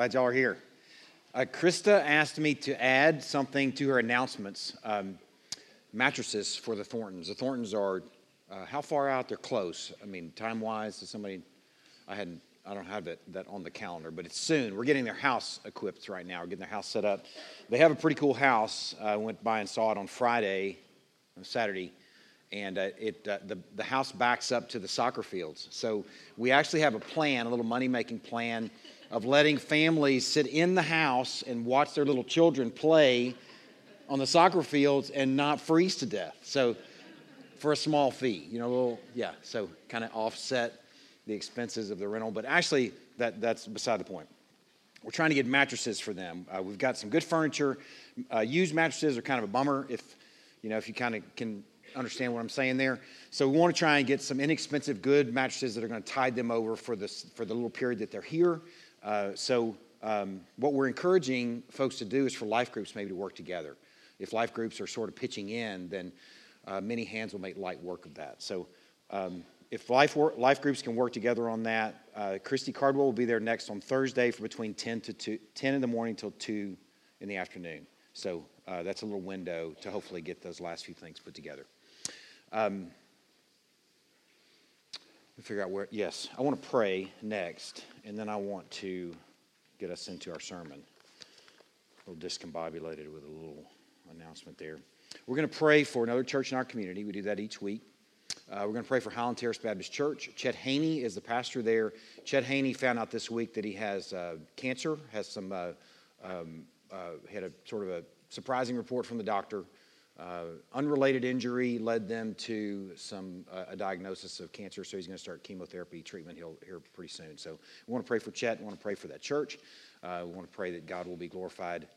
Glad y'all are here. Uh, Krista asked me to add something to her announcements um, mattresses for the Thorntons. The Thorntons are uh, how far out? They're close. I mean, time wise, somebody, I hadn't, I don't have it, that on the calendar, but it's soon. We're getting their house equipped right now. We're getting their house set up. They have a pretty cool house. I went by and saw it on Friday, on Saturday and uh, it, uh, the, the house backs up to the soccer fields. So we actually have a plan, a little money making plan of letting families sit in the house and watch their little children play on the soccer fields and not freeze to death. So for a small fee, you know, a little, yeah, so kind of offset the expenses of the rental. But actually, that, that's beside the point. We're trying to get mattresses for them. Uh, we've got some good furniture. Uh, used mattresses are kind of a bummer if, you know, if you kind of can understand what I'm saying there. So we want to try and get some inexpensive, good mattresses that are going to tide them over for this for the little period that they're here. Uh, so um, what we're encouraging folks to do is for life groups maybe to work together. If life groups are sort of pitching in, then uh, many hands will make light work of that. So um, if life, life groups can work together on that, uh, Christy Cardwell will be there next on Thursday for between 10 to 2, 10 in the morning till 2 in the afternoon. So uh, that's a little window to hopefully get those last few things put together. Um, figure out where, yes, I want to pray next, and then I want to get us into our sermon. A little discombobulated with a little announcement there. We're going to pray for another church in our community. We do that each week. Uh, we're going to pray for Highland Terrace Baptist Church. Chet Haney is the pastor there. Chet Haney found out this week that he has uh, cancer, has some, uh, um, uh, had a sort of a surprising report from the doctor. Uh, unrelated injury led them to some uh, a diagnosis of cancer, so he's going to start chemotherapy treatment here, pretty soon. So we want to pray for Chet. We want to pray for that church. Uh, we want to pray that God will be glorified,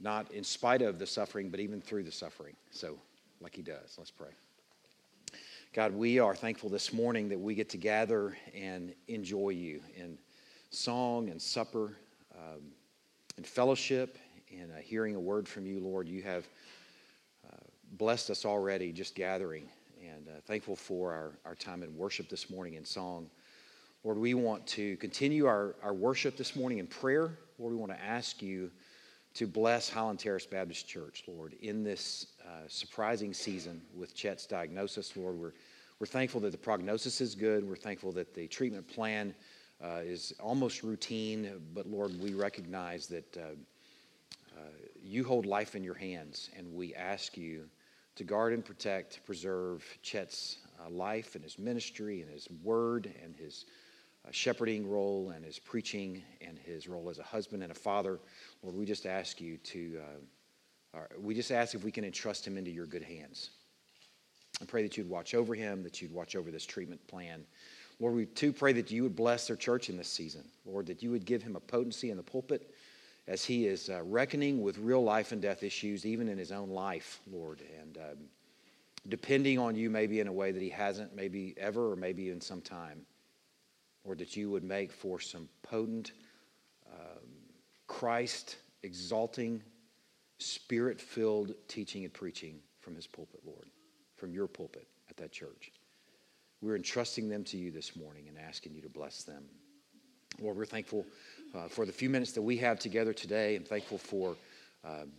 not in spite of the suffering, but even through the suffering. So, like He does. Let's pray. God, we are thankful this morning that we get to gather and enjoy You in song and supper, um, and fellowship, and uh, hearing a word from You, Lord. You have blessed us already just gathering and uh, thankful for our, our time in worship this morning in song. Lord, we want to continue our, our worship this morning in prayer. Lord, we want to ask you to bless Highland Terrace Baptist Church, Lord, in this uh, surprising season with Chet's diagnosis. Lord, we're, we're thankful that the prognosis is good. We're thankful that the treatment plan uh, is almost routine, but Lord, we recognize that uh, uh you hold life in your hands, and we ask you to guard and protect, preserve Chet's uh, life and his ministry and his word and his uh, shepherding role and his preaching and his role as a husband and a father. Lord, we just ask you to, uh, we just ask if we can entrust him into your good hands. I pray that you'd watch over him, that you'd watch over this treatment plan. Lord, we too pray that you would bless their church in this season. Lord, that you would give him a potency in the pulpit as he is uh, reckoning with real life and death issues, even in his own life, Lord, and um, depending on you maybe in a way that he hasn't, maybe ever, or maybe in some time. Or that you would make for some potent, um, Christ exalting, spirit filled teaching and preaching from his pulpit, Lord, from your pulpit at that church. We're entrusting them to you this morning and asking you to bless them. Lord, we're thankful uh, for the few minutes that we have together today. I'm thankful for um,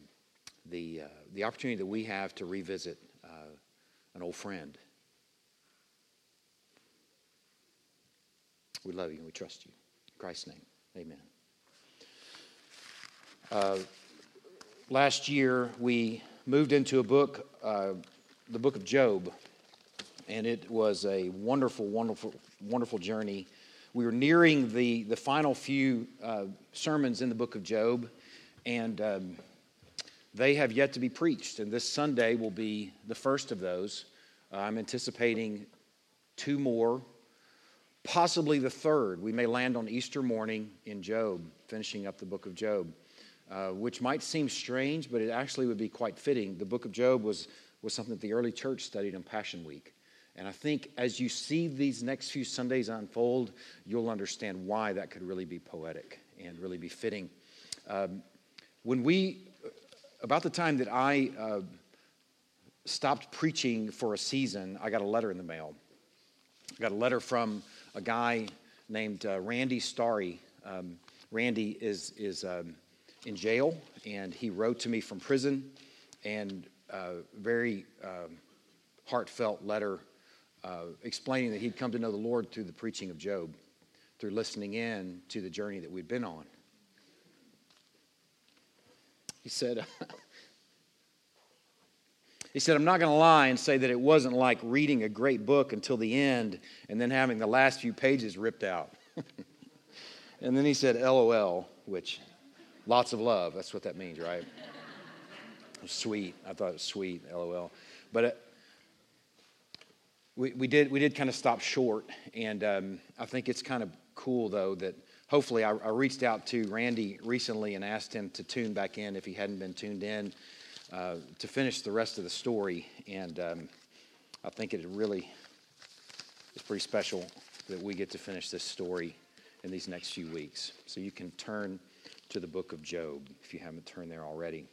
the, uh, the opportunity that we have to revisit uh, an old friend. We love you and we trust you. In Christ's name, amen. Uh, last year, we moved into a book, uh, the book of Job, and it was a wonderful, wonderful, wonderful journey we were nearing the, the final few uh, sermons in the book of Job, and um, they have yet to be preached. And this Sunday will be the first of those. Uh, I'm anticipating two more, possibly the third. We may land on Easter morning in Job, finishing up the book of Job, uh, which might seem strange, but it actually would be quite fitting. The book of Job was, was something that the early church studied on Passion Week. And I think as you see these next few Sundays unfold, you'll understand why that could really be poetic and really be fitting. Um, when we, about the time that I uh, stopped preaching for a season, I got a letter in the mail. I got a letter from a guy named uh, Randy Starry. Um, Randy is, is um, in jail, and he wrote to me from prison, and uh, very um, heartfelt letter uh, explaining that he'd come to know the Lord through the preaching of Job, through listening in to the journey that we'd been on. He said, he said, I'm not going to lie and say that it wasn't like reading a great book until the end and then having the last few pages ripped out. and then he said, LOL, which lots of love. That's what that means, right? sweet. I thought it was sweet, LOL. But uh, we, we, did, we did kind of stop short. And um, I think it's kind of cool, though, that hopefully, I, I, reached out to Randy recently and asked him to tune back in if he hadn't been tuned in uh, to finish the rest of the story. And um, I think it really is pretty special that we get to finish this story in these next few weeks. So you can turn to the book of Job if you haven't turned there already.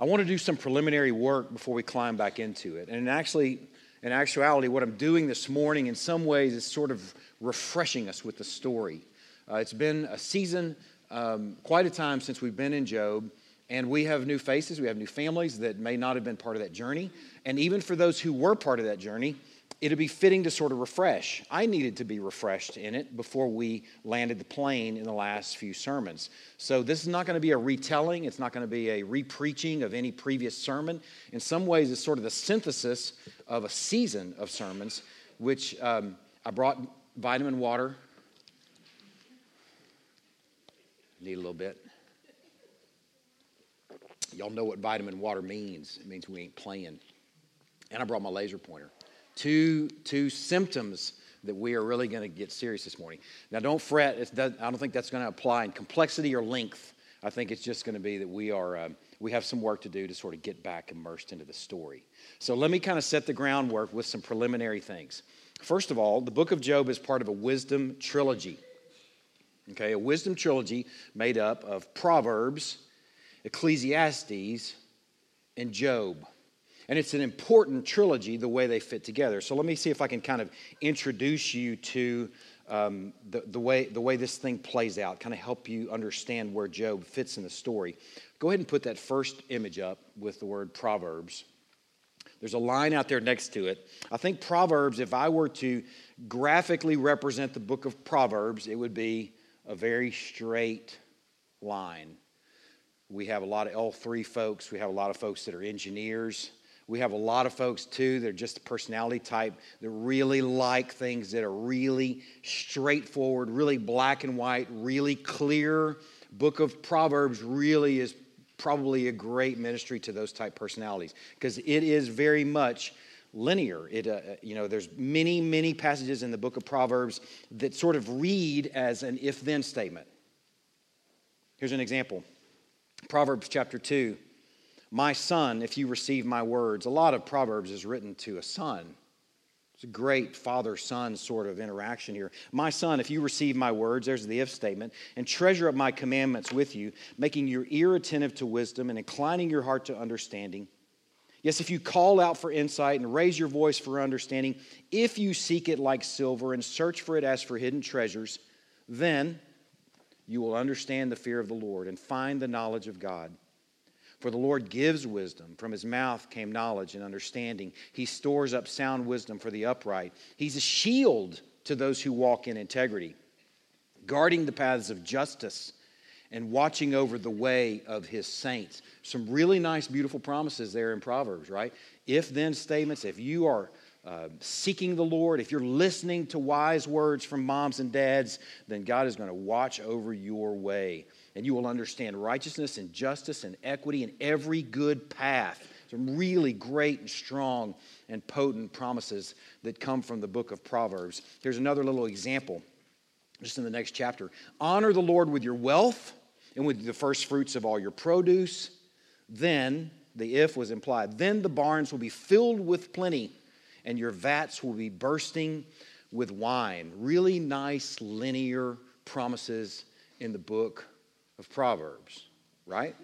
I want to do some preliminary work before we climb back into it. And actually, in actuality, what I'm doing this morning in some ways is sort of refreshing us with the story. Uh, it's been a season, um, quite a time since we've been in Job, and we have new faces, we have new families that may not have been part of that journey. And even for those who were part of that journey, it'd be fitting to sort of refresh. I needed to be refreshed in it before we landed the plane in the last few sermons. So this is not going to be a retelling, it's not going to be a repreaching of any previous sermon. In some ways, it's sort of the synthesis of a season of sermons, which um, I brought vitamin water Need a little bit. Y'all know what vitamin water means. It means we ain't playing. And I brought my laser pointer. Two, two symptoms that we are really going to get serious this morning. Now, don't fret. I don't think that's going to apply in complexity or length. I think it's just going to be that we are um, we have some work to do to sort of get back immersed into the story. So let me kind of set the groundwork with some preliminary things. First of all, the book of Job is part of a wisdom trilogy. Okay, a wisdom trilogy made up of Proverbs, Ecclesiastes, and Job. And it's an important trilogy the way they fit together. So let me see if I can kind of introduce you to um, the, the, way, the way this thing plays out, kind of help you understand where Job fits in the story. Go ahead and put that first image up with the word Proverbs. There's a line out there next to it. I think Proverbs, if I were to graphically represent the book of Proverbs, it would be a very straight line. We have a lot of L3 folks, we have a lot of folks that are engineers. We have a lot of folks too that are just the personality type that really like things that are really straightforward, really black and white, really clear. Book of Proverbs really is probably a great ministry to those type personalities because it is very much linear. It, uh, uh, you know, there's many, many passages in the book of Proverbs that sort of read as an if then statement. Here's an example Proverbs chapter 2. My son, if you receive my words. A lot of Proverbs is written to a son. It's a great father son sort of interaction here. My son, if you receive my words, there's the if statement, and treasure up my commandments with you, making your ear attentive to wisdom and inclining your heart to understanding Yes, if you call out for insight and raise your voice for understanding, if you seek it like silver and search for it as for hidden treasures, then you will understand the fear of the Lord and find the knowledge of God. For the Lord gives wisdom. From his mouth came knowledge and understanding. He stores up sound wisdom for the upright. He's a shield to those who walk in integrity, guarding the paths of justice and watching over the way of his saints. Some really nice, beautiful promises there in Proverbs, right? If then statements, if you are uh, seeking the Lord, if you're listening to wise words from moms and dads, then God is going to watch over your way. And you will understand righteousness and justice and equity in every good path. Some really great and strong and potent promises that come from the book of Proverbs. Here's another little example, just in the next chapter. Honor the Lord with your wealth and with the first fruits of all your produce. Then, the if was implied, then the barns will be filled with plenty, and your vats will be bursting with wine. Really nice linear promises in the book of Proverbs, right?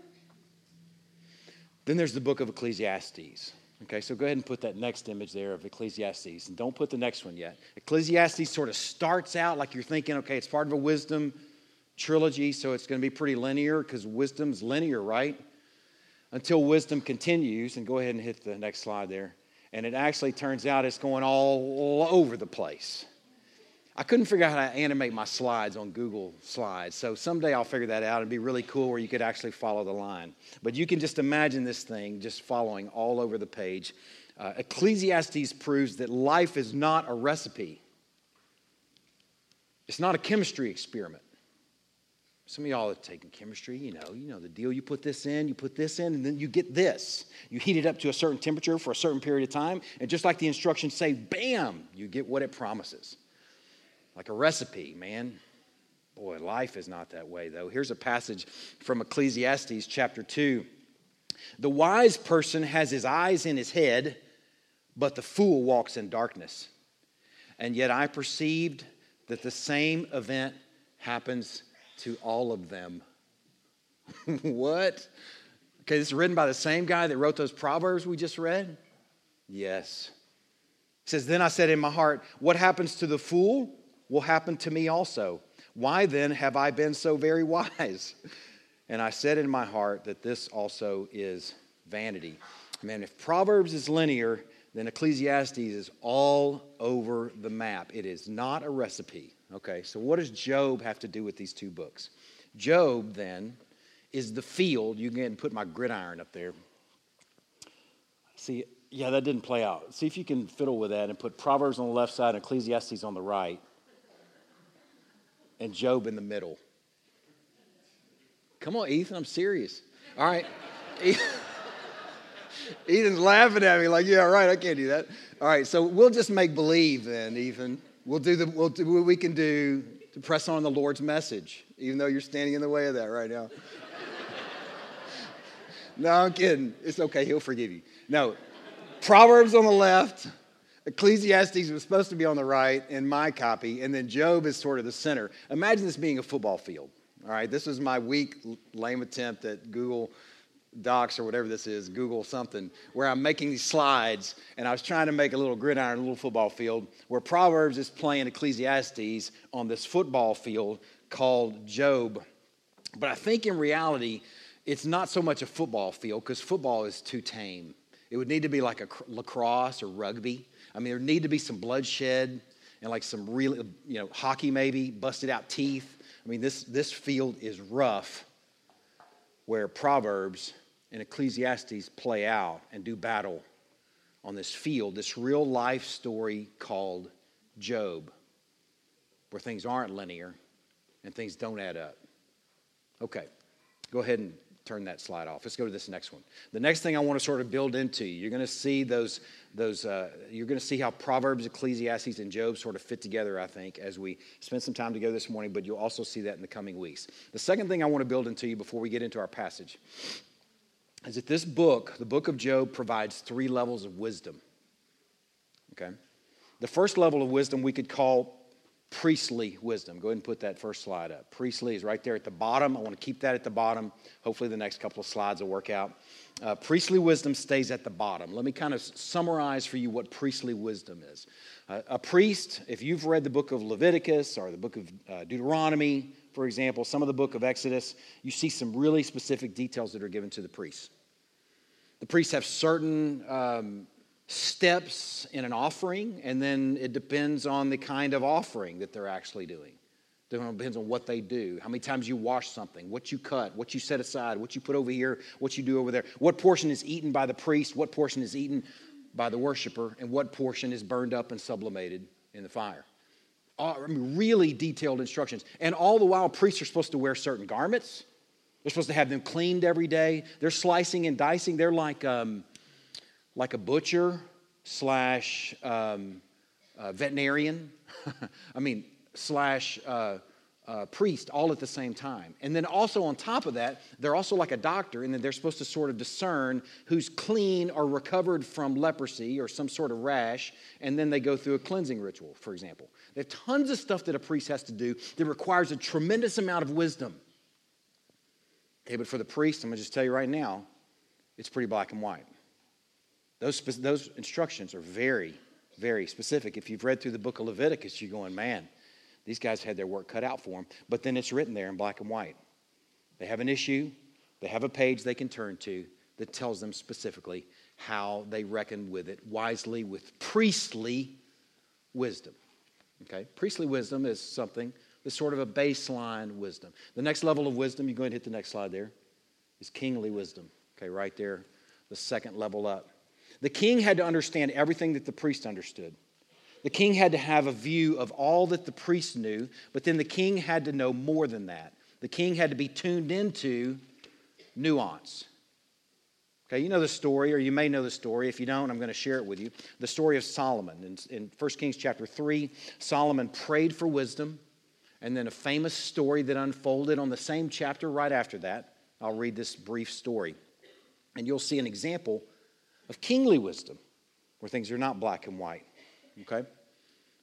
Then there's the book of Ecclesiastes. Okay, so go ahead and put that next image there of Ecclesiastes. And don't put the next one yet. Ecclesiastes sort of starts out like you're thinking, okay, it's part of a wisdom trilogy, so it's going to be pretty linear because wisdom's linear, right? Until wisdom continues, and go ahead and hit the next slide there. And it actually turns out it's going all over the place. I couldn't figure out how to animate my slides on Google Slides. So someday I'll figure that out. It'd be really cool where you could actually follow the line. But you can just imagine this thing just following all over the page. Uh, Ecclesiastes proves that life is not a recipe, it's not a chemistry experiment. Some of y'all are taking chemistry, you know, you know the deal. You put this in, you put this in, and then you get this. You heat it up to a certain temperature for a certain period of time, and just like the instructions say, bam, you get what it promises like a recipe, man. Boy, life is not that way, though. Here's a passage from Ecclesiastes chapter 2. The wise person has his eyes in his head, but the fool walks in darkness. And yet I perceived that the same event happens to all of them. what? Okay, this is written by the same guy that wrote those proverbs we just read? Yes. It says, Then I said in my heart, What happens to the fool? Will happen to me also. Why then have I been so very wise? And I said in my heart that this also is vanity. Man, if Proverbs is linear, then Ecclesiastes is all over the map. It is not a recipe. Okay, so what does Job have to do with these two books? Job, then, is the field. You can put my gridiron up there. See, yeah, that didn't play out. See if you can fiddle with that and put Proverbs on the left side and Ecclesiastes on the right and Job in the middle. Come on, Ethan, I'm serious. All right. Ethan's laughing at me like, yeah, right, I can't do that. All right, so we'll just make believe then, Ethan. We'll do, the, we'll do what we can do to press on the Lord's message, even though you're standing in the way of that right now. no, I'm kidding. It's okay, he'll forgive you. No, Proverbs on the left, Ecclesiastes was supposed to be on the right in my copy, and then Job is sort of the center. Imagine this being a football field. All right, this is my weak, lame attempt at Google Docs or whatever this is, Google something, where I'm making these slides, and I was trying to make a little gridiron, a little football field, where Proverbs is playing Ecclesiastes on this football field called Job. But I think in reality, it's not so much a football field because football is too tame. It would need to be like a lacrosse or rugby I mean, there need to be some bloodshed and like some real, you know, hockey maybe, busted out teeth. I mean, this, this field is rough where Proverbs and Ecclesiastes play out and do battle on this field, this real life story called Job, where things aren't linear and things don't add up. Okay, go ahead and turn that slide off. Let's go to this next one. The next thing I want to sort of build into you, you're going to see those, those uh, you're going to see how Proverbs, Ecclesiastes, and Job sort of fit together, I think, as we spend some time together this morning, but you'll also see that in the coming weeks. The second thing I want to build into you before we get into our passage is that this book, the book of Job, provides three levels of wisdom. Okay? The first level of wisdom we could call priestly wisdom. Go ahead and put that first slide up. Priestly is right there at the bottom. I want to keep that at the bottom. Hopefully, the next couple of slides will work out. Uh, priestly wisdom stays at the bottom. Let me kind of summarize for you what priestly wisdom is. Uh, a priest, if you've read the book of Leviticus or the book of uh, Deuteronomy, for example, some of the book of Exodus, you see some really specific details that are given to the priests. The priests have certain um, steps in an offering, and then it depends on the kind of offering that they're actually doing. It depends on what they do, how many times you wash something, what you cut, what you set aside, what you put over here, what you do over there, what portion is eaten by the priest, what portion is eaten by the worshiper, and what portion is burned up and sublimated in the fire. I mean, really detailed instructions. And all the while, priests are supposed to wear certain garments. They're supposed to have them cleaned every day. They're slicing and dicing. They're like um, like a butcher slash um, uh, veterinarian, I mean, slash uh, uh, priest all at the same time. And then also on top of that, they're also like a doctor, and then they're supposed to sort of discern who's clean or recovered from leprosy or some sort of rash, and then they go through a cleansing ritual, for example. There's tons of stuff that a priest has to do that requires a tremendous amount of wisdom. Okay, but for the priest, I'm to just tell you right now, it's pretty black and white. Those, those instructions are very, very specific. If you've read through the book of Leviticus, you're going, man, These guys had their work cut out for them, but then it's written there in black and white. They have an issue, they have a page they can turn to that tells them specifically how they reckon with it wisely with priestly wisdom. Okay? Priestly wisdom is something that's sort of a baseline wisdom. The next level of wisdom, you go ahead and hit the next slide there, is kingly wisdom. Okay, right there, the second level up. The king had to understand everything that the priest understood. The king had to have a view of all that the priest knew, but then the king had to know more than that. The king had to be tuned into nuance. Okay, you know the story, or you may know the story. If you don't, I'm going to share it with you. The story of Solomon. In, in 1 Kings chapter 3, Solomon prayed for wisdom, and then a famous story that unfolded on the same chapter right after that. I'll read this brief story, and you'll see an example of kingly wisdom where things are not black and white. Okay?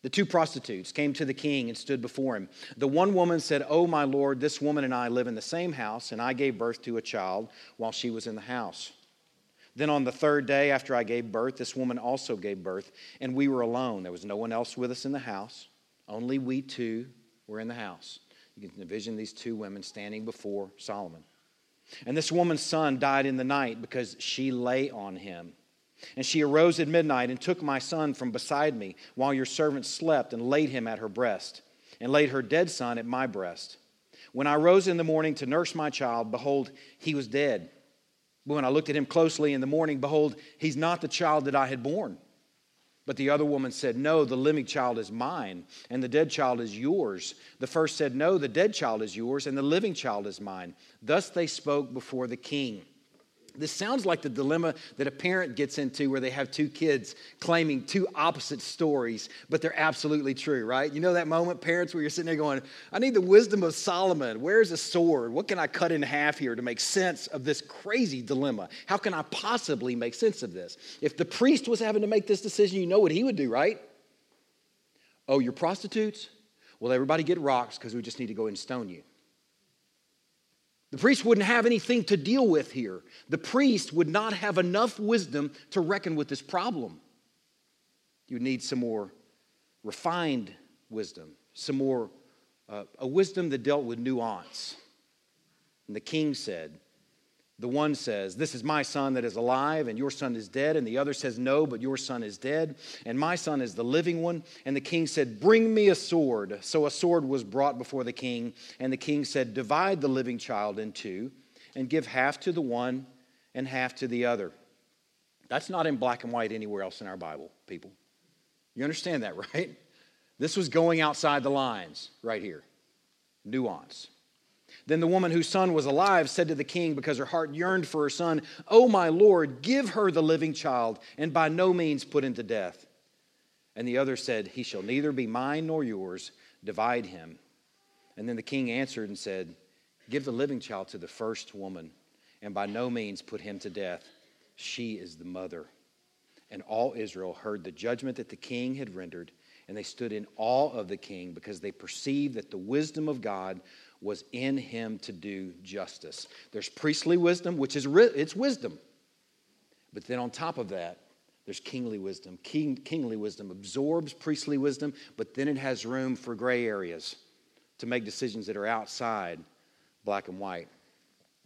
The two prostitutes came to the king and stood before him. The one woman said, Oh, my lord, this woman and I live in the same house, and I gave birth to a child while she was in the house. Then on the third day after I gave birth, this woman also gave birth, and we were alone. There was no one else with us in the house. Only we two were in the house. You can envision these two women standing before Solomon. And this woman's son died in the night because she lay on him. And she arose at midnight and took my son from beside me while your servant slept and laid him at her breast, and laid her dead son at my breast. When I rose in the morning to nurse my child, behold, he was dead. But when I looked at him closely in the morning, behold, he's not the child that I had born. But the other woman said, No, the living child is mine, and the dead child is yours. The first said, No, the dead child is yours, and the living child is mine. Thus they spoke before the king. This sounds like the dilemma that a parent gets into where they have two kids claiming two opposite stories, but they're absolutely true, right? You know that moment, parents, where you're sitting there going, I need the wisdom of Solomon. Where's a sword? What can I cut in half here to make sense of this crazy dilemma? How can I possibly make sense of this? If the priest was having to make this decision, you know what he would do, right? Oh, you're prostitutes? Well, everybody get rocks because we just need to go and stone you. The priest wouldn't have anything to deal with here. The priest would not have enough wisdom to reckon with this problem. You need some more refined wisdom, some more, uh, a wisdom that dealt with nuance. And the king said, the one says, This is my son that is alive, and your son is dead. And the other says, No, but your son is dead, and my son is the living one. And the king said, Bring me a sword. So a sword was brought before the king. And the king said, Divide the living child in two, and give half to the one and half to the other. That's not in black and white anywhere else in our Bible, people. You understand that, right? This was going outside the lines right here. Nuance. Then the woman whose son was alive said to the king, because her heart yearned for her son, Oh, my lord, give her the living child, and by no means put him to death. And the other said, He shall neither be mine nor yours, divide him. And then the king answered and said, Give the living child to the first woman, and by no means put him to death. She is the mother. And all Israel heard the judgment that the king had rendered, and they stood in awe of the king because they perceived that the wisdom of God was in him to do justice. There's priestly wisdom, which is it's wisdom. But then on top of that, there's kingly wisdom. King, kingly wisdom absorbs priestly wisdom, but then it has room for gray areas to make decisions that are outside black and white.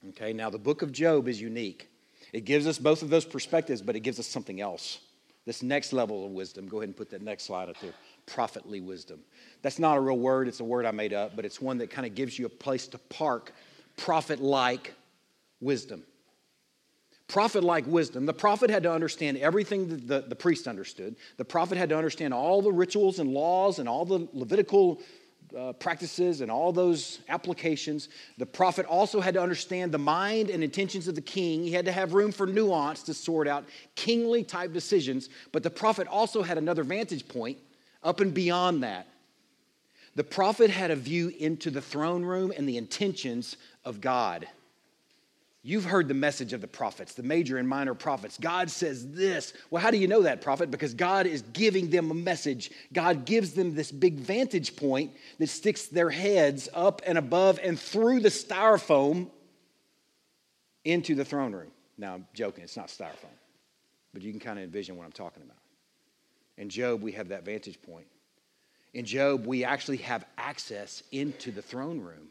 Okay, now the book of Job is unique. It gives us both of those perspectives, but it gives us something else. This next level of wisdom. Go ahead and put that next slide up there prophetly wisdom. That's not a real word, it's a word I made up, but it's one that kind of gives you a place to park prophet like wisdom. Prophet like wisdom. The prophet had to understand everything that the, the priest understood. The prophet had to understand all the rituals and laws and all the Levitical uh, practices and all those applications. The prophet also had to understand the mind and intentions of the king. He had to have room for nuance to sort out kingly type decisions. But the prophet also had another vantage point up and beyond that. The prophet had a view into the throne room and the intentions of God. You've heard the message of the prophets, the major and minor prophets. God says this. Well, how do you know that, prophet? Because God is giving them a message. God gives them this big vantage point that sticks their heads up and above and through the styrofoam into the throne room. Now, I'm joking, it's not styrofoam, but you can kind of envision what I'm talking about. In Job, we have that vantage point. In Job, we actually have access into the throne room.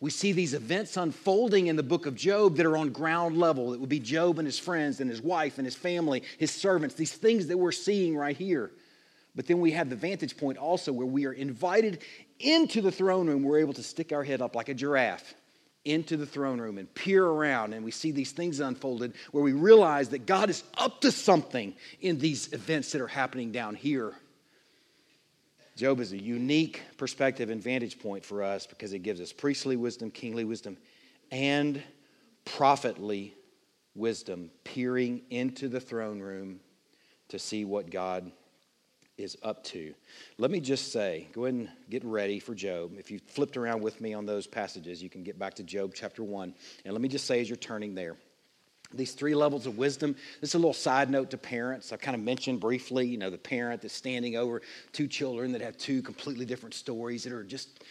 We see these events unfolding in the book of Job that are on ground level. It would be Job and his friends and his wife and his family, his servants, these things that we're seeing right here. But then we have the vantage point also where we are invited into the throne room. We're able to stick our head up like a giraffe into the throne room and peer around, and we see these things unfolded where we realize that God is up to something in these events that are happening down here. Job is a unique perspective and vantage point for us because it gives us priestly wisdom, kingly wisdom, and prophetly wisdom, peering into the throne room to see what God is up to. Let me just say, go ahead and get ready for Job. If you flipped around with me on those passages, you can get back to Job chapter 1. And let me just say, as you're turning there, these three levels of wisdom. This is a little side note to parents. I kind of mentioned briefly, you know, the parent that's standing over two children that have two completely different stories that are just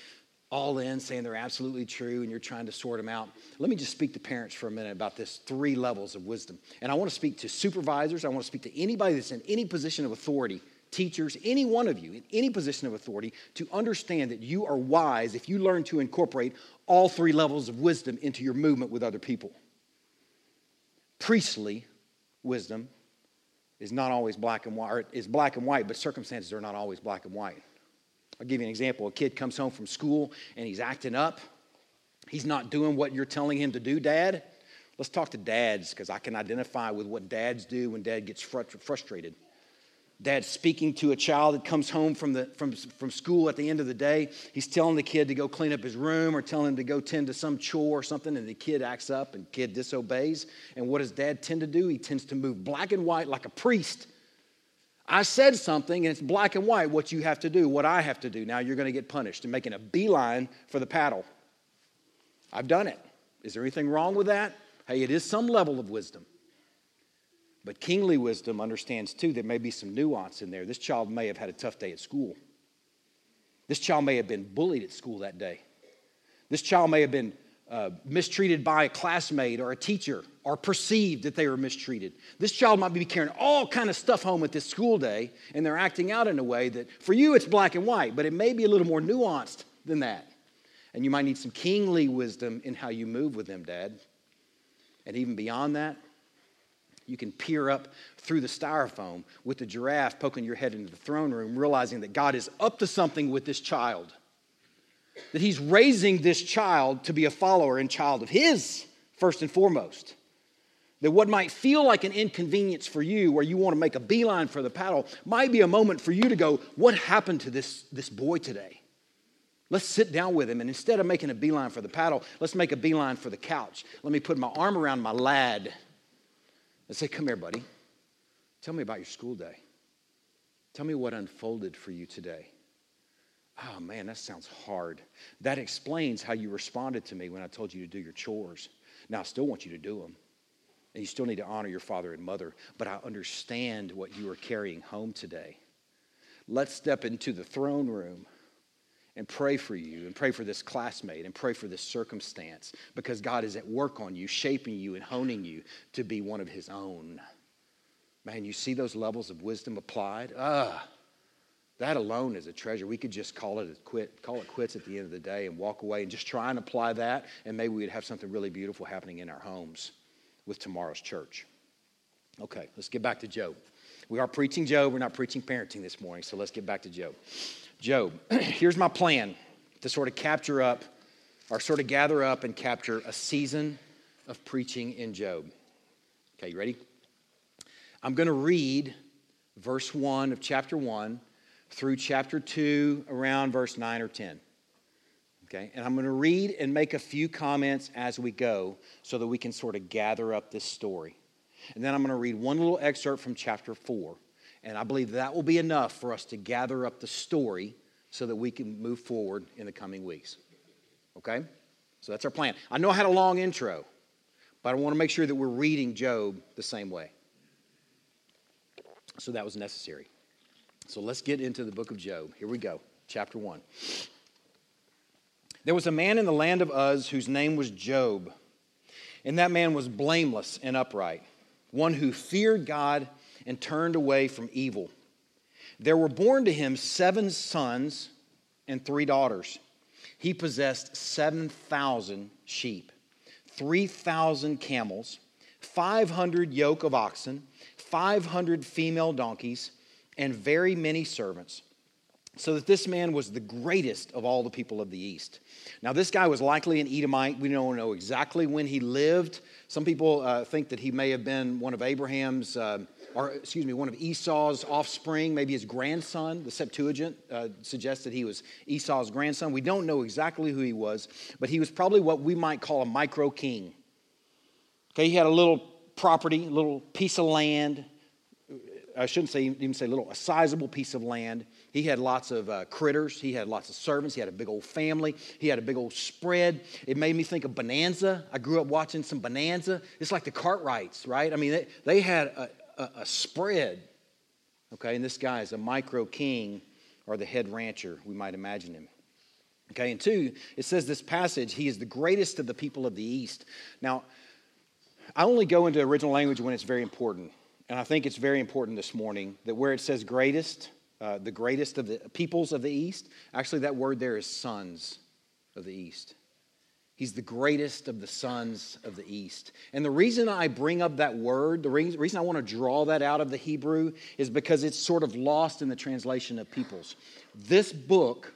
all in, saying they're absolutely true, and you're trying to sort them out. Let me just speak to parents for a minute about this three levels of wisdom. And I want to speak to supervisors, I want to speak to anybody that's in any position of authority teachers, any one of you in any position of authority, to understand that you are wise if you learn to incorporate all three levels of wisdom into your movement with other people. Priestly wisdom is not always black and white, or is black and white, but circumstances are not always black and white. I'll give you an example. A kid comes home from school and he's acting up. He's not doing what you're telling him to do, Dad. Let's talk to dads because I can identify with what dads do when dad gets frustrated. Dad speaking to a child that comes home from, the, from, from school at the end of the day. He's telling the kid to go clean up his room or telling him to go tend to some chore or something, and the kid acts up and kid disobeys. And what does dad tend to do? He tends to move black and white like a priest. I said something and it's black and white what you have to do, what I have to do. Now you're going to get punished and making a beeline for the paddle. I've done it. Is there anything wrong with that? Hey, it is some level of wisdom. But kingly wisdom understands too there may be some nuance in there. This child may have had a tough day at school. This child may have been bullied at school that day. This child may have been uh, mistreated by a classmate or a teacher or perceived that they were mistreated. This child might be carrying all kind of stuff home at this school day and they're acting out in a way that for you it's black and white, but it may be a little more nuanced than that. And you might need some kingly wisdom in how you move with them, Dad. And even beyond that, you can peer up through the styrofoam with the giraffe poking your head into the throne room, realizing that God is up to something with this child. That He's raising this child to be a follower and child of His, first and foremost. That what might feel like an inconvenience for you, where you want to make a beeline for the paddle, might be a moment for you to go, What happened to this, this boy today? Let's sit down with him, and instead of making a beeline for the paddle, let's make a beeline for the couch. Let me put my arm around my lad and say, Come here, buddy. Tell me about your school day. Tell me what unfolded for you today. Oh man, that sounds hard. That explains how you responded to me when I told you to do your chores. Now, I still want you to do them. And you still need to honor your father and mother, but I understand what you are carrying home today. Let's step into the throne room and pray for you and pray for this classmate and pray for this circumstance because God is at work on you, shaping you and honing you to be one of His own. Man, you see those levels of wisdom applied? Ah, that alone is a treasure. We could just call it a quit, call it quits at the end of the day and walk away and just try and apply that, and maybe we'd have something really beautiful happening in our homes with tomorrow's church. Okay, let's get back to Job. We are preaching Job. We're not preaching parenting this morning, so let's get back to Job. Job, here's my plan to sort of capture up or sort of gather up and capture a season of preaching in Job. Okay, you ready? I'm going to read verse 1 of chapter 1 through chapter 2 around verse 9 or 10. Okay, and I'm going to read and make a few comments as we go so that we can sort of gather up this story. And then I'm going to read one little excerpt from chapter 4 and I believe that will be enough for us to gather up the story so that we can move forward in the coming weeks. Okay? So that's our plan. I know I had a long intro, but I want to make sure that we're reading Job the same way. So that was necessary. So let's get into the book of Job. Here we go, chapter 1. There was a man in the land of Uz whose name was Job, and that man was blameless and upright, one who feared God and turned away from evil. There were born to him seven sons and three daughters. He possessed 7,000 sheep, 3,000 camels, 500 yoke of oxen, 500 female donkeys, and very many servants. So that this man was the greatest of all the people of the East. Now, this guy was likely an Edomite. We don't know exactly when he lived. Some people uh, think that he may have been one of Abraham's. Uh, or excuse me, one of Esau's offspring, maybe his grandson. The Septuagint uh, suggests that he was Esau's grandson. We don't know exactly who he was, but he was probably what we might call a micro king. Okay, he had a little property, a little piece of land. I shouldn't say even say little, a sizable piece of land. He had lots of uh, critters. He had lots of servants. He had a big old family. He had a big old spread. It made me think of Bonanza. I grew up watching some Bonanza. It's like the Cartwrights, right? I mean, they, they had a, a, a spread. Okay, and this guy is a micro king or the head rancher, we might imagine him. Okay, and two, it says this passage, he is the greatest of the people of the East. Now, I only go into original language when it's very important. And I think it's very important this morning that where it says greatest, uh, the greatest of the peoples of the East, actually, that word there is sons of the East. He's the greatest of the sons of the East. And the reason I bring up that word, the reason I want to draw that out of the Hebrew is because it's sort of lost in the translation of peoples. This book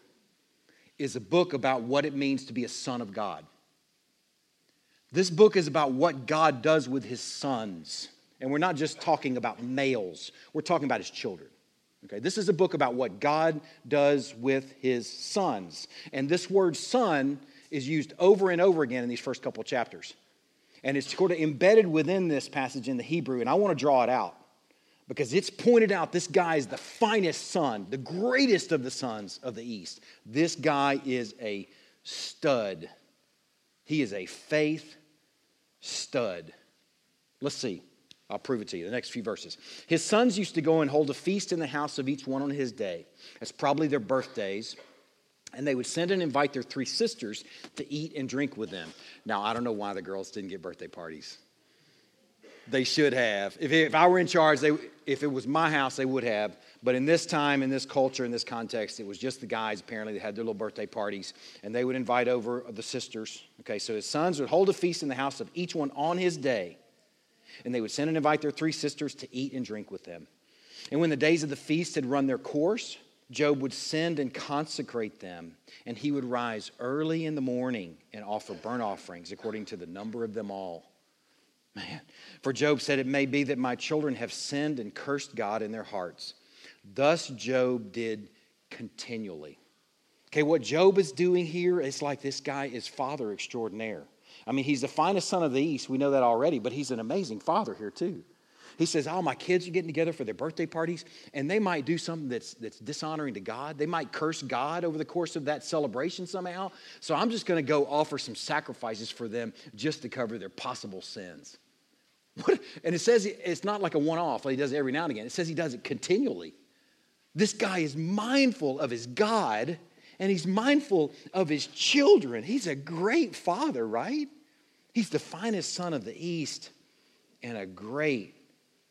is a book about what it means to be a son of God. This book is about what God does with his sons. And we're not just talking about males, we're talking about his children. Okay, this is a book about what God does with his sons. And this word son is used over and over again in these first couple chapters. And it's sort of embedded within this passage in the Hebrew, and I want to draw it out because it's pointed out this guy is the finest son, the greatest of the sons of the East. This guy is a stud. He is a faith stud. Let's see. I'll prove it to you. The next few verses. His sons used to go and hold a feast in the house of each one on his day. That's probably their birthdays and they would send and invite their three sisters to eat and drink with them. Now, I don't know why the girls didn't get birthday parties. They should have. If, if I were in charge, they, if it was my house, they would have. But in this time, in this culture, in this context, it was just the guys apparently that had their little birthday parties, and they would invite over the sisters. Okay, so his sons would hold a feast in the house of each one on his day, and they would send and invite their three sisters to eat and drink with them. And when the days of the feast had run their course, Job would send and consecrate them, and he would rise early in the morning and offer burnt offerings according to the number of them all. Man, for Job said, It may be that my children have sinned and cursed God in their hearts. Thus Job did continually. Okay, what Job is doing here is like this guy is father extraordinaire. I mean, he's the finest son of the East. We know that already, but he's an amazing father here, too. He says, Oh, my kids are getting together for their birthday parties, and they might do something that's, that's dishonoring to God. They might curse God over the course of that celebration somehow. So I'm just going to go offer some sacrifices for them just to cover their possible sins. What? And it says it's not like a one off, like he does it every now and again. It says he does it continually. This guy is mindful of his God and he's mindful of his children. He's a great father, right? He's the finest son of the East and a great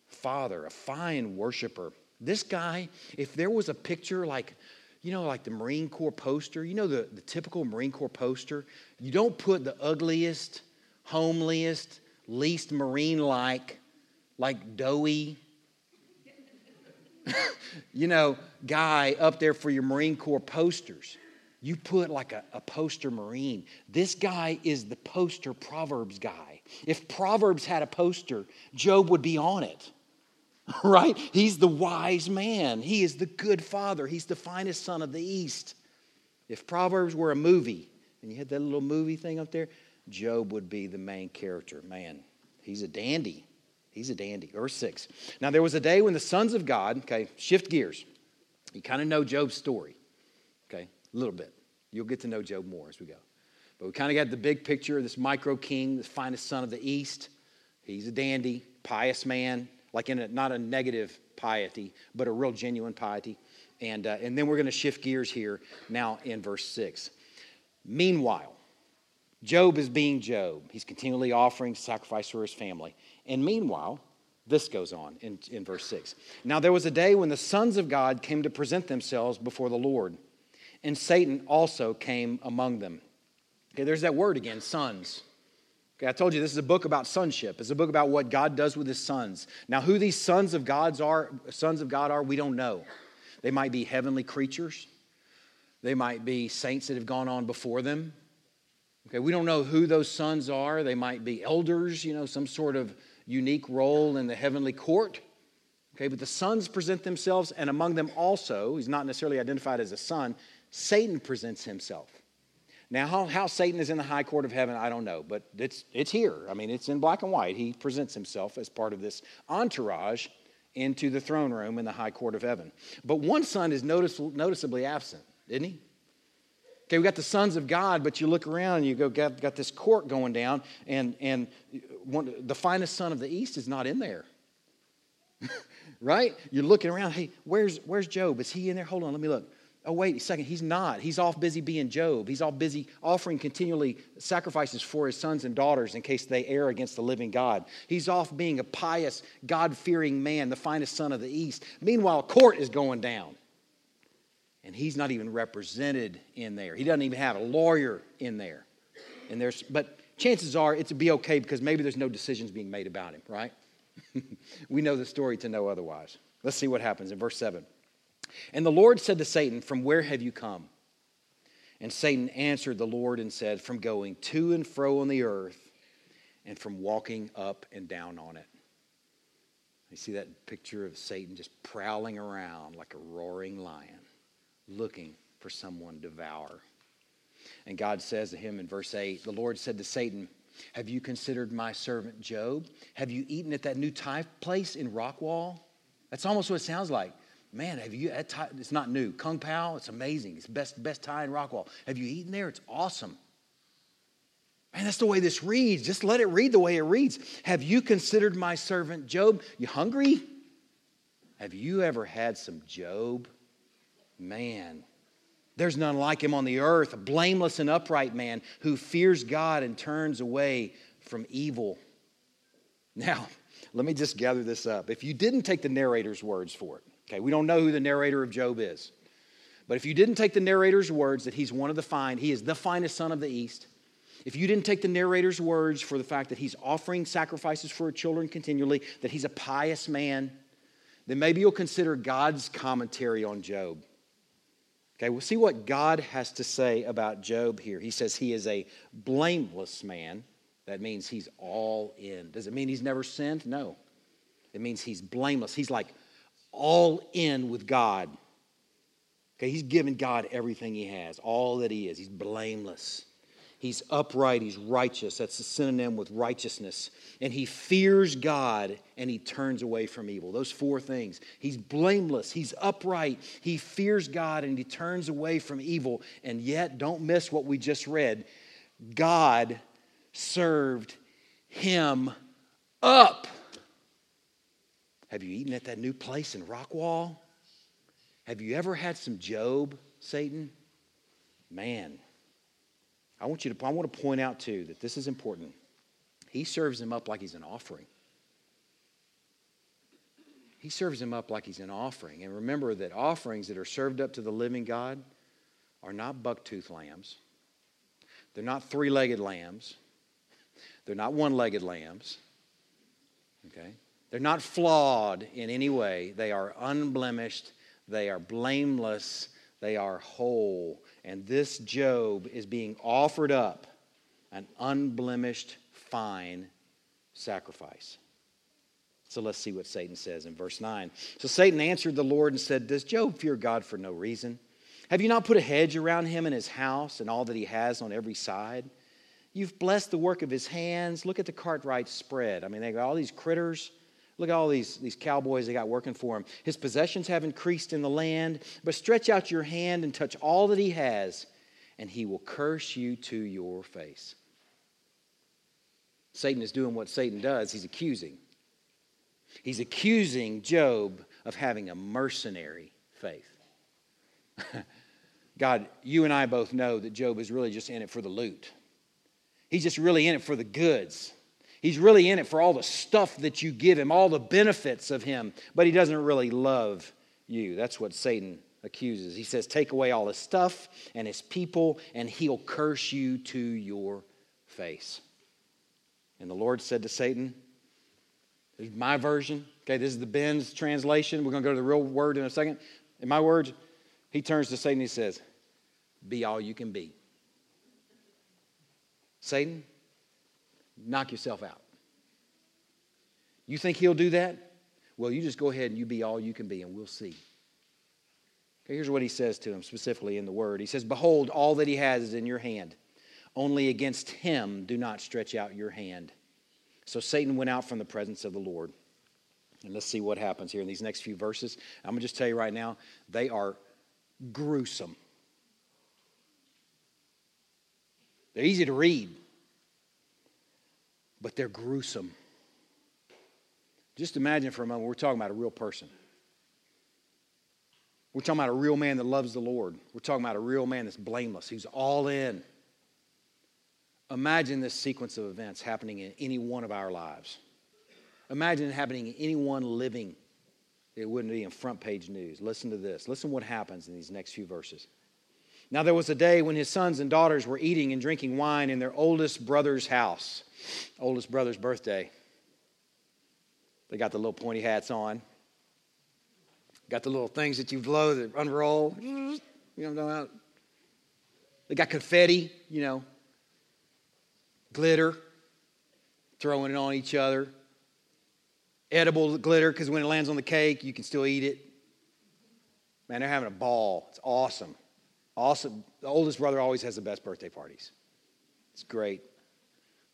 father, a fine worshiper. This guy, if there was a picture like, you know, like the Marine Corps poster, you know, the, the typical Marine Corps poster, you don't put the ugliest, homeliest, least Marine like, like doughy, you know, guy up there for your Marine Corps posters. You put like a, a poster Marine. This guy is the poster Proverbs guy. If Proverbs had a poster, Job would be on it. right? He's the wise man. He is the good father. He's the finest son of the East. If Proverbs were a movie, and you had that little movie thing up there, Job would be the main character. Man, he's a dandy. He's a dandy. Verse 6. Now, there was a day when the sons of God, okay, shift gears. You kind of know Job's story, okay, a little bit. You'll get to know Job more as we go. But we kind of got the big picture of this micro king, the finest son of the East. He's a dandy, pious man, like in a, not a negative piety, but a real genuine piety. And, uh, and then we're going to shift gears here now in verse 6. Meanwhile, Job is being Job. He's continually offering sacrifice for his family. And meanwhile, This goes on in, in verse 6. Now there was a day when the sons of God came to present themselves before the Lord, and Satan also came among them. Okay, there's that word again, sons. Okay, I told you this is a book about sonship. It's a book about what God does with his sons. Now, who these sons of God's are, sons of God are, we don't know. They might be heavenly creatures. They might be saints that have gone on before them. Okay, we don't know who those sons are. They might be elders, you know, some sort of unique role in the heavenly court. Okay, but the sons present themselves, and among them also, he's not necessarily identified as a son, Satan presents himself. Now, how, how Satan is in the high court of heaven, I don't know, but it's, it's here. I mean, it's in black and white. He presents himself as part of this entourage into the throne room in the high court of heaven. But one son is notice, noticeably absent, isn't he? Okay, we got the sons of God, but you look around and you go, got, got this court going down, and, and one, the finest son of the East is not in there. right? You're looking around, hey, where's, where's Job? Is he in there? Hold on, let me look. Oh, wait a second, he's not. He's off busy being Job. He's all busy offering continually sacrifices for his sons and daughters in case they err against the living God. He's off being a pious, God fearing man, the finest son of the East. Meanwhile, court is going down and he's not even represented in there. He doesn't even have a lawyer in there. And there's, but chances are it's be okay because maybe there's no decisions being made about him, right? we know the story to know otherwise. Let's see what happens in verse 7. And the Lord said to Satan, From where have you come? And Satan answered the Lord and said, From going to and fro on the earth and from walking up and down on it. You see that picture of Satan just prowling around like a roaring lion looking for someone to devour. And God says to him in verse 8, the Lord said to Satan, Have you considered my servant Job? Have you eaten at that new Thai place in Rockwall? That's almost what it sounds like. Man, have you, it's not new. Kung Pao, it's amazing. It's best, best Thai in Rockwall. Have you eaten there? It's awesome. Man, that's the way this reads. Just let it read the way it reads. Have you considered my servant Job? You hungry? Have you ever had some Job? Man, there's none like him on the earth, a blameless and upright man who fears God and turns away from evil. Now, let me just gather this up. If you didn't take the narrator's words for it, okay, we don't know who the narrator of Job is. But if you didn't take the narrator's words that he's one of the fine, he is the finest son of the East. If you didn't take the narrator's words for the fact that he's offering sacrifices for children continually, that he's a pious man, then maybe you'll consider God's commentary on Job. Okay, we'll see what God has to say about Job here. He says he is a blameless man. That means he's all in. Does it mean he's never sinned? No. It means he's blameless. He's like all in with God. Okay, he's given God everything he has, all that he is. He's blameless. He's upright, he's righteous. That's a synonym with righteousness. And he fears God and he turns away from evil. Those four things. He's blameless, he's upright, he fears God and he turns away from evil. And yet, don't miss what we just read God served him up. Have you eaten at that new place in Rockwall? Have you ever had some Job, Satan? Man, I want you to I want to point out too that this is important. He serves him up like he's an offering. He serves him up like he's an offering. And remember that offerings that are served up to the living God are not bucktooth lambs. They're not three legged lambs. They're not one legged lambs. Okay? They're not flawed in any way. They are unblemished. They are blameless. They are whole. And this Job is being offered up an unblemished, fine sacrifice. So let's see what Satan says in verse 9. So Satan answered the Lord and said, Does Job fear God for no reason? Have you not put a hedge around him and his house and all that he has on every side? You've blessed the work of his hands. Look at the Cartwright spread. I mean, they got all these critters Look at all these, these cowboys they got working for him. His possessions have increased in the land, but stretch out your hand and touch all that he has, and he will curse you to your face. Satan is doing what Satan does he's accusing. He's accusing Job of having a mercenary faith. God, you and I both know that Job is really just in it for the loot. He's just really in it for the goods. He's really in it for all the stuff that you give him, all the benefits of him, but he doesn't really love you. That's what Satan accuses. He says, Take away all his stuff and his people, and he'll curse you to your face. And the Lord said to Satan, This is my version. Okay, this is the Ben's translation. We're going to go to the real word in a second. In my words, he turns to Satan and he says, Be all you can be. Satan, knock yourself out. You think he'll do that? Well, you just go ahead and you be all you can be, and we'll see. Okay, here's what he says to him specifically in the word He says, Behold, all that he has is in your hand. Only against him do not stretch out your hand. So Satan went out from the presence of the Lord. And let's see what happens here in these next few verses. I'm going to just tell you right now, they are gruesome. They're easy to read, but they're gruesome. Just imagine for a moment, we're talking about a real person. We're talking about a real man that loves the Lord. We're talking about a real man that's blameless, who's all in. Imagine this sequence of events happening in any one of our lives. Imagine it happening in anyone living. It wouldn't be in front page news. Listen to this. Listen what happens in these next few verses. Now there was a day when his sons and daughters were eating and drinking wine in their oldest brother's house. Oldest brother's birthday. They got the little pointy hats on. Got the little things that you blow that unroll. You know, they got confetti, you know, glitter, throwing it on each other. Edible glitter, because when it lands on the cake, you can still eat it. Man, they're having a ball. It's awesome. Awesome. The oldest brother always has the best birthday parties. It's great.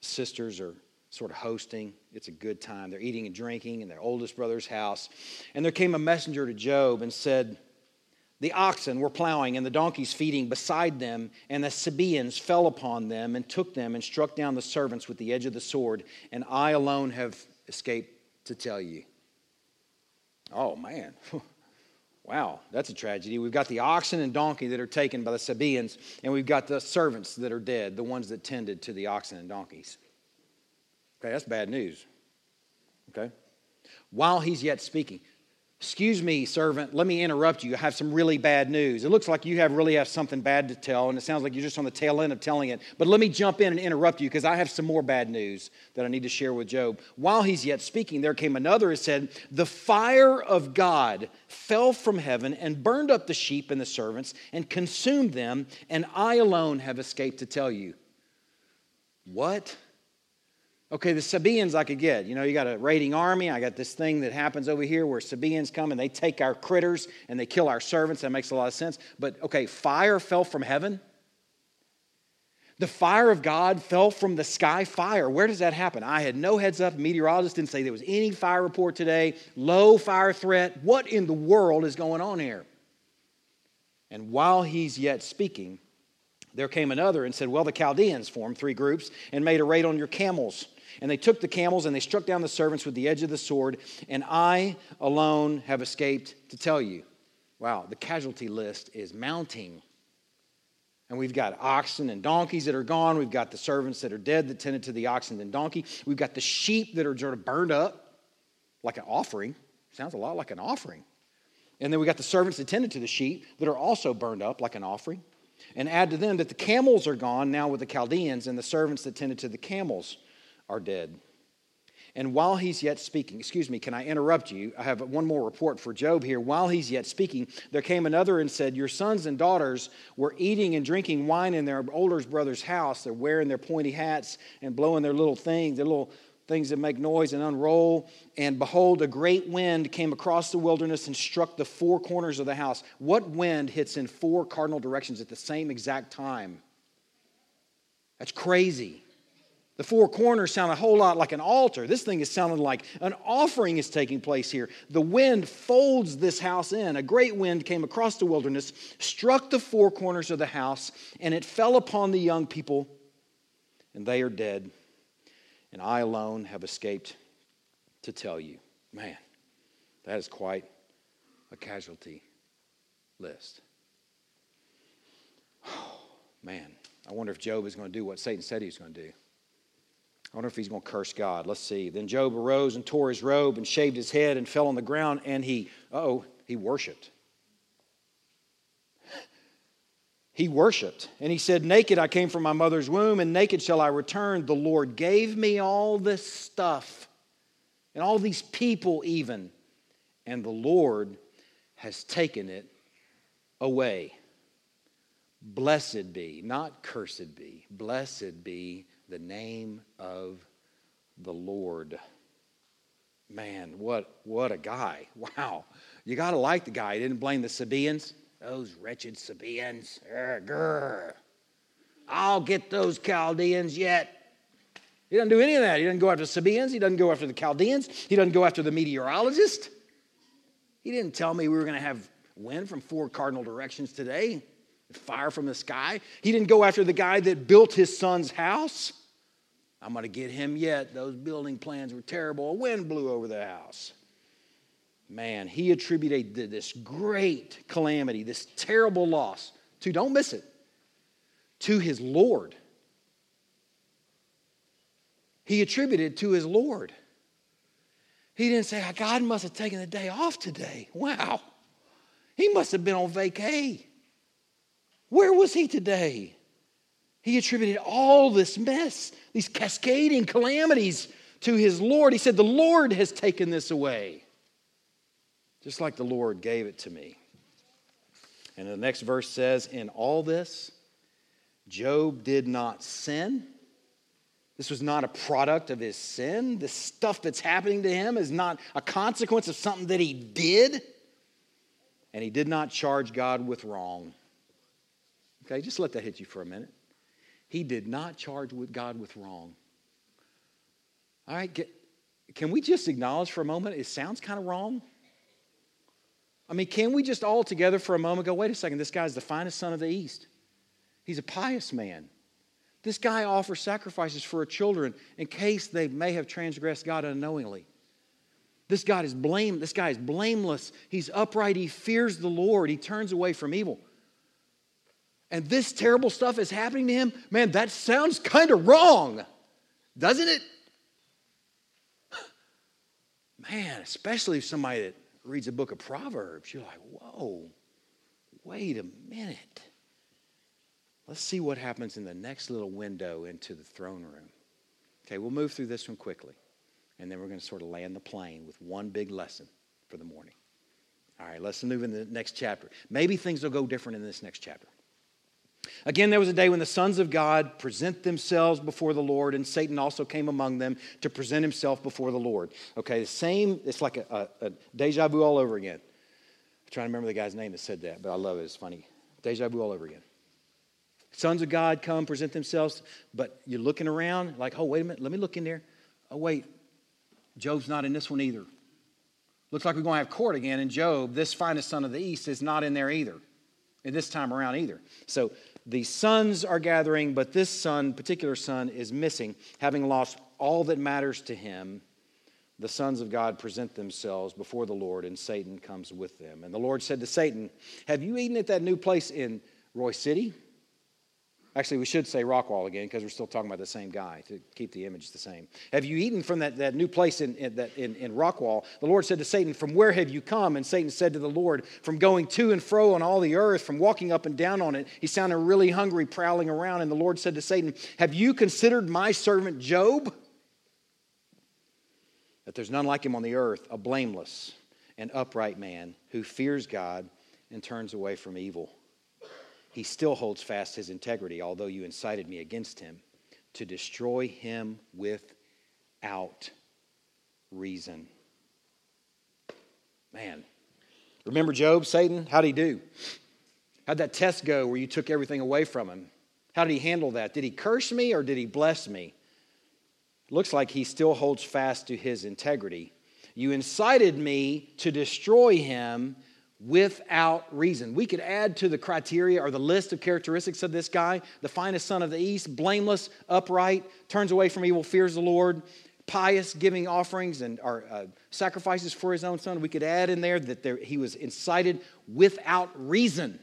Sisters are sort of hosting. It's a good time. They're eating and drinking in their oldest brother's house. And there came a messenger to Job and said, The oxen were plowing and the donkeys feeding beside them, and the Sabaeans fell upon them and took them and struck down the servants with the edge of the sword, and I alone have escaped to tell you. Oh, man. wow, that's a tragedy. We've got the oxen and donkey that are taken by the Sabaeans, and we've got the servants that are dead, the ones that tended to the oxen and donkeys. Okay, that's bad news. Okay? While he's yet speaking, Excuse me, servant, let me interrupt you. I have some really bad news. It looks like you have really have something bad to tell, and it sounds like you're just on the tail end of telling it. But let me jump in and interrupt you because I have some more bad news that I need to share with Job. While he's yet speaking, there came another and said, The fire of God fell from heaven and burned up the sheep and the servants and consumed them, and I alone have escaped to tell you. What? Okay, the Sabaeans I could get. You know, you got a raiding army. I got this thing that happens over here where Sabaeans come and they take our critters and they kill our servants. That makes a lot of sense. But okay, fire fell from heaven. The fire of God fell from the sky. Fire. Where does that happen? I had no heads up. Meteorologists didn't say there was any fire report today. Low fire threat. What in the world is going on here? And while he's yet speaking, there came another and said, Well, the Chaldeans formed three groups and made a raid on your camels and they took the camels and they struck down the servants with the edge of the sword, and I alone have escaped to tell you. Wow, the casualty list is mounting. And we've got oxen and donkeys that are gone. We've got the servants that are dead that tended to the oxen and donkey. We've got the sheep that are sort of burned up like an offering. Sounds a lot like an offering. And then we got the servants that tended to the sheep that are also burned up like an offering. And add to them that the camels are gone now with the Chaldeans and the servants that tended to the camels are dead. And while he's yet speaking, excuse me, can I interrupt you? I have one more report for Job here. While he's yet speaking, there came another and said, Your sons and daughters were eating and drinking wine in their older brother's house. They're wearing their pointy hats and blowing their little things, their little things that make noise and unroll. And behold, a great wind came across the wilderness and struck the four corners of the house. What wind hits in four cardinal directions at the same exact time? That's crazy. The four corners sound a whole lot like an altar. This thing is sounding like an offering is taking place here. The wind folds this house in. A great wind came across the wilderness, struck the four corners of the house, and it fell upon the young people, and they are dead. And I alone have escaped to tell you. Man, that is quite a casualty list. Oh, man, I wonder if Job is going to do what Satan said he was going to do. I wonder if he's going to curse God. Let's see. Then Job arose and tore his robe and shaved his head and fell on the ground and he, oh, he worshiped. He worshiped. And he said, Naked I came from my mother's womb, and naked shall I return. The Lord gave me all this stuff and all these people, even, and the Lord has taken it away. Blessed be, not cursed be, blessed be the name of the Lord. Man, what, what a guy. Wow. You got to like the guy. He didn't blame the Sabaeans. Those wretched Sabaeans. Grr. I'll get those Chaldeans yet. He doesn't do any of that. He doesn't go after the Sabaeans. He doesn't go after the Chaldeans. He doesn't go after the meteorologist. He didn't tell me we were going to have wind from four cardinal directions today fire from the sky. He didn't go after the guy that built his son's house. I'm going to get him yet. Those building plans were terrible. A wind blew over the house. Man, he attributed this great calamity, this terrible loss, to, don't miss it, to his Lord. He attributed to his Lord. He didn't say, ah, God must have taken the day off today. Wow. He must have been on vacay. Where was he today? He attributed all this mess, these cascading calamities, to his Lord. He said, The Lord has taken this away, just like the Lord gave it to me. And the next verse says, In all this, Job did not sin. This was not a product of his sin. The stuff that's happening to him is not a consequence of something that he did. And he did not charge God with wrong. Okay, just let that hit you for a minute. He did not charge with God with wrong. All right, get, can we just acknowledge for a moment it sounds kind of wrong? I mean, can we just all together for a moment go, wait a second, this guy's the finest son of the East. He's a pious man. This guy offers sacrifices for her children in case they may have transgressed God unknowingly. This God is blame, this guy is blameless. He's upright. He fears the Lord. He turns away from evil and this terrible stuff is happening to him, man, that sounds kind of wrong, doesn't it? Man, especially if somebody that reads a book of Proverbs, you're like, whoa, wait a minute. Let's see what happens in the next little window into the throne room. Okay, we'll move through this one quickly, and then we're going to sort of land the plane with one big lesson for the morning. All right, let's move in the next chapter. Maybe things will go different in this next chapter. Again, there was a day when the sons of God present themselves before the Lord, and Satan also came among them to present himself before the Lord. Okay, the same, it's like a, a, a deja vu all over again. I'm trying to remember the guy's name that said that, but I love it. It's funny. Deja vu all over again. Sons of God come, present themselves, but you're looking around like, oh, wait a minute, let me look in there. Oh, wait, Job's not in this one either. Looks like we're going to have court again, and Job, this finest son of the East, is not in there either, and this time around either. So the sons are gathering, but this son, particular son, is missing. Having lost all that matters to him, the sons of God present themselves before the Lord, and Satan comes with them. And the Lord said to Satan, Have you eaten at that new place in Royse City? Actually, we should say Rockwall again because we're still talking about the same guy to keep the image the same. Have you eaten from that, that new place in, in, in, in Rockwall? The Lord said to Satan, From where have you come? And Satan said to the Lord, From going to and fro on all the earth, from walking up and down on it. He sounded really hungry, prowling around. And the Lord said to Satan, Have you considered my servant Job? That there's none like him on the earth, a blameless and upright man who fears God and turns away from evil he still holds fast his integrity, although you incited me against him to destroy him without reason. Man, remember Job, Satan? How'd he do? How'd that test go where you took everything away from him? How did he handle that? Did he curse me or did he bless me? Looks like he still holds fast to his integrity. You incited me to destroy him without reason. We could add to the criteria or the list of characteristics of this guy the finest son of the East, blameless, upright, turns away from evil, fears the Lord, pious, giving offerings and or, uh, sacrifices for his own son. We could add in there that there, he was incited without reason.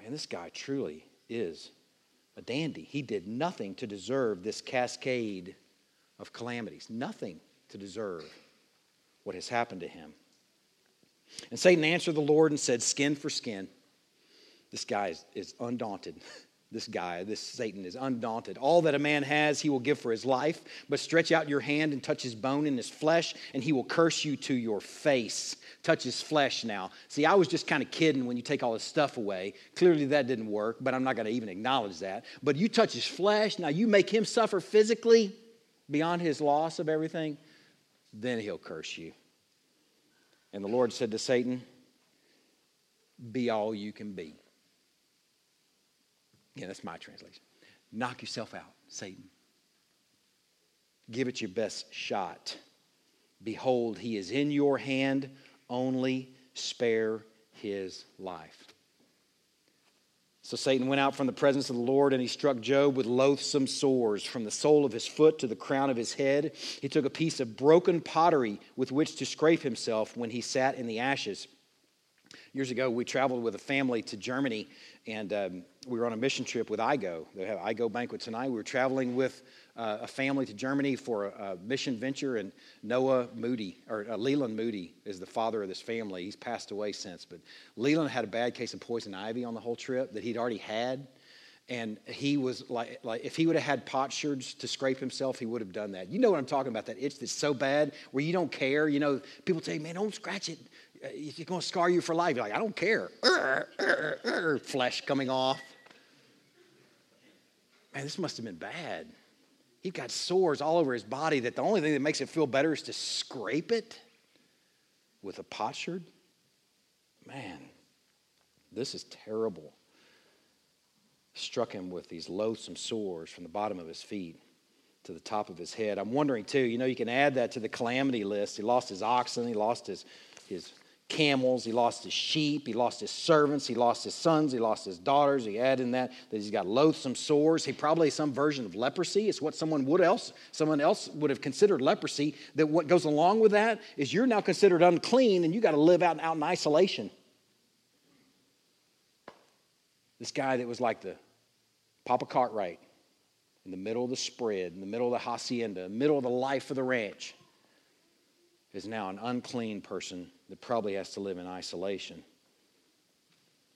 Man, this guy truly is a dandy. He did nothing to deserve this cascade of calamities, nothing to deserve what has happened to him. And Satan answered the Lord and said, Skin for skin. This guy is, is undaunted. This guy, this Satan, is undaunted. All that a man has, he will give for his life, but stretch out your hand and touch his bone and his flesh, and he will curse you to your face. Touch his flesh now. See, I was just kind of kidding when you take all his stuff away. Clearly that didn't work, but I'm not going to even acknowledge that. But you touch his flesh, now you make him suffer physically beyond his loss of everything, then he'll curse you. And the Lord said to Satan, Be all you can be. Yeah, that's my translation. Knock yourself out, Satan. Give it your best shot. Behold, he is in your hand, only spare his life. So Satan went out from the presence of the Lord and he struck Job with loathsome sores from the sole of his foot to the crown of his head. He took a piece of broken pottery with which to scrape himself when he sat in the ashes. Years ago, we traveled with a family to Germany and um, we were on a mission trip with IGO. They have IGO banquet tonight. We were traveling with uh, a family to Germany for a, a, mission venture, and Noah Moody, or uh, Leland Moody, is the father of this family. He's passed away since, but Leland had a bad case of poison ivy on the whole trip that he'd already had. And he was like, like if he would have had potsherds to scrape himself, he would have done that. You know what I'm talking about? That itch that's so bad where you don't care. You know, people say, "Man, don't scratch it. Uh, it's going to scar you for life." You're like, "I don't care." Flesh coming off. Man, this must have been bad. He's got sores all over his body that the only thing that makes it feel better is to scrape it with a potsherd. Man, this is terrible. Struck him with these loathsome sores from the bottom of his feet to the top of his head. I'm wondering too, you know, you can add that to the calamity list. He lost his oxen, he lost his, his camels, he lost his sheep, he lost his servants, he lost his sons, he lost his daughters. He added in that that he's got loathsome sores. He probably some version of leprosy. It's what someone would else someone else would have considered leprosy. That what goes along with that is you're now considered unclean and you got to live out, and out in isolation. This guy that was like the Papa Cartwright in the middle of the spread, in the middle of the hacienda, middle of the life of the ranch, is now an unclean person that probably has to live in isolation.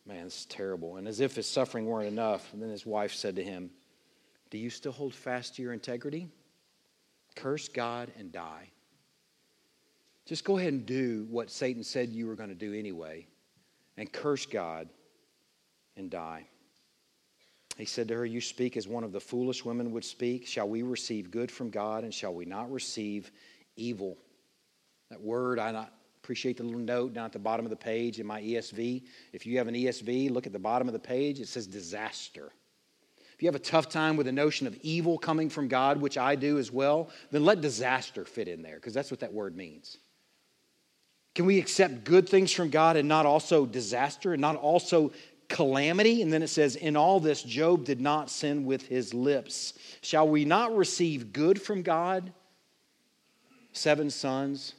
Man, is terrible. And as if his suffering weren't enough, and then his wife said to him, Do you still hold fast to your integrity? Curse God and die. Just go ahead and do what Satan said you were going to do anyway, and curse God and die. He said to her, You speak as one of the foolish women would speak. Shall we receive good from God, and shall we not receive evil? That word, I not appreciate the little note down at the bottom of the page in my ESV. If you have an ESV, look at the bottom of the page. It says disaster. If you have a tough time with the notion of evil coming from God, which I do as well, then let disaster fit in there, because that's what that word means. Can we accept good things from God and not also disaster and not also calamity? And then it says, In all this, Job did not sin with his lips. Shall we not receive good from God? Seven sons,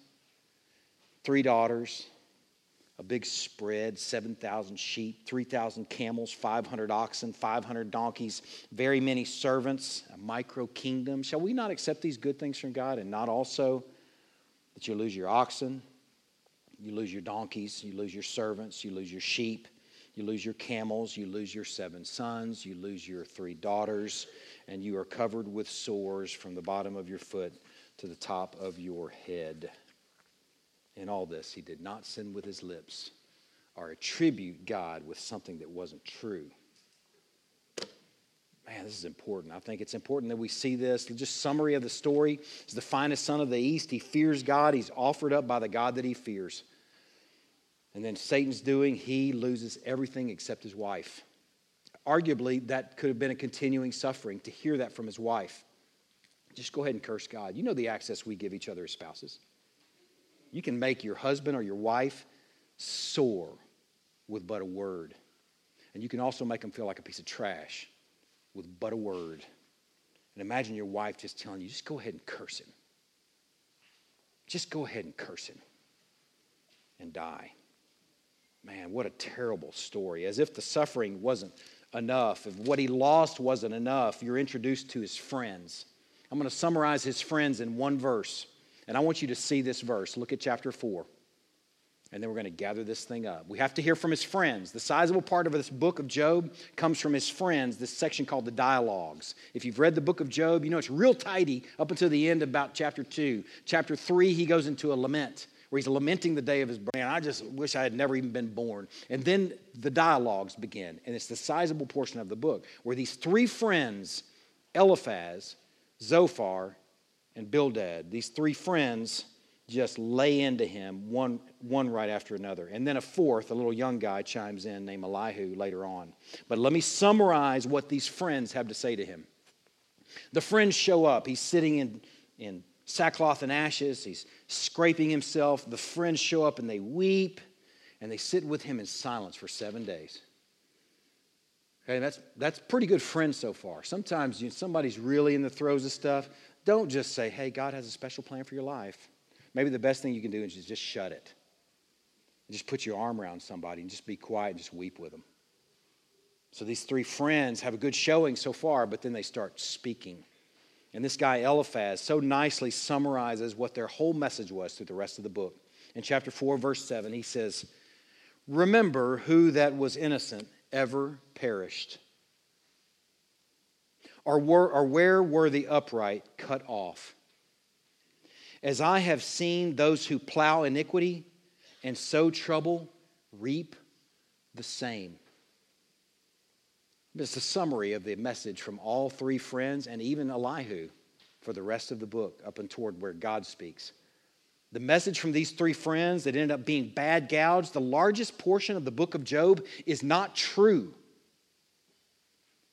three daughters, a big spread 7,000 sheep, 3,000 camels, 500 oxen, 500 donkeys, very many servants, a micro kingdom. Shall we not accept these good things from God and not also that you lose your oxen, you lose your donkeys, you lose your servants, you lose your sheep, you lose your camels, you lose your seven sons, you lose your three daughters, and you are covered with sores from the bottom of your foot to the top of your head? In all this, he did not sin with his lips or attribute God with something that wasn't true. Man, this is important. I think it's important that we see this. Just summary of the story. He's the finest son of the East. He fears God. He's offered up by the God that he fears. And then Satan's doing, he loses everything except his wife. Arguably, that could have been a continuing suffering to hear that from his wife. Just go ahead and curse God. You know the access we give each other as spouses. You can make your husband or your wife sore with but a word. And you can also make them feel like a piece of trash with but a word. And imagine your wife just telling you, just go ahead and curse him. Just go ahead and curse him and die. Man, what a terrible story. As if the suffering wasn't enough, if what he lost wasn't enough, you're introduced to his friends. I'm going to summarize his friends in one verse. And I want you to see this verse. Look at chapter 4. And then we're going to gather this thing up. We have to hear from his friends. The sizable part of this book of Job comes from his friends, this section called the dialogues. If you've read the book of Job, you know it's real tidy up until the end, about chapter 2. Chapter 3, he goes into a lament where he's lamenting the day of his brain. I just wish I had never even been born. And then the dialogues begin, and it's the sizable portion of the book where these three friends, Eliphaz, Zophar, and Bildad, these three friends just lay into him one, one right after another. And then a fourth, a little young guy, chimes in named Elihu later on. But let me summarize what these friends have to say to him. The friends show up. He's sitting in, in sackcloth and ashes. He's scraping himself. The friends show up and they weep and they sit with him in silence for seven days. Okay, that's, that's pretty good friends so far. Sometimes you somebody's really in the throes of stuff. Don't just say, hey, God has a special plan for your life. Maybe the best thing you can do is just shut it. Just put your arm around somebody and just be quiet and just weep with them. So these three friends have a good showing so far, but then they start speaking. And this guy, Eliphaz, so nicely summarizes what their whole message was through the rest of the book. In chapter 4, verse 7, he says, Remember who that was innocent ever perished, or, were, or where were the upright cut off? As I have seen those who plow iniquity and sow trouble reap the same. It's a summary of the message from all three friends and even Elihu for the rest of the book, up and toward where God speaks. The message from these three friends that ended up being bad gouge, the largest portion of the book of Job is not true.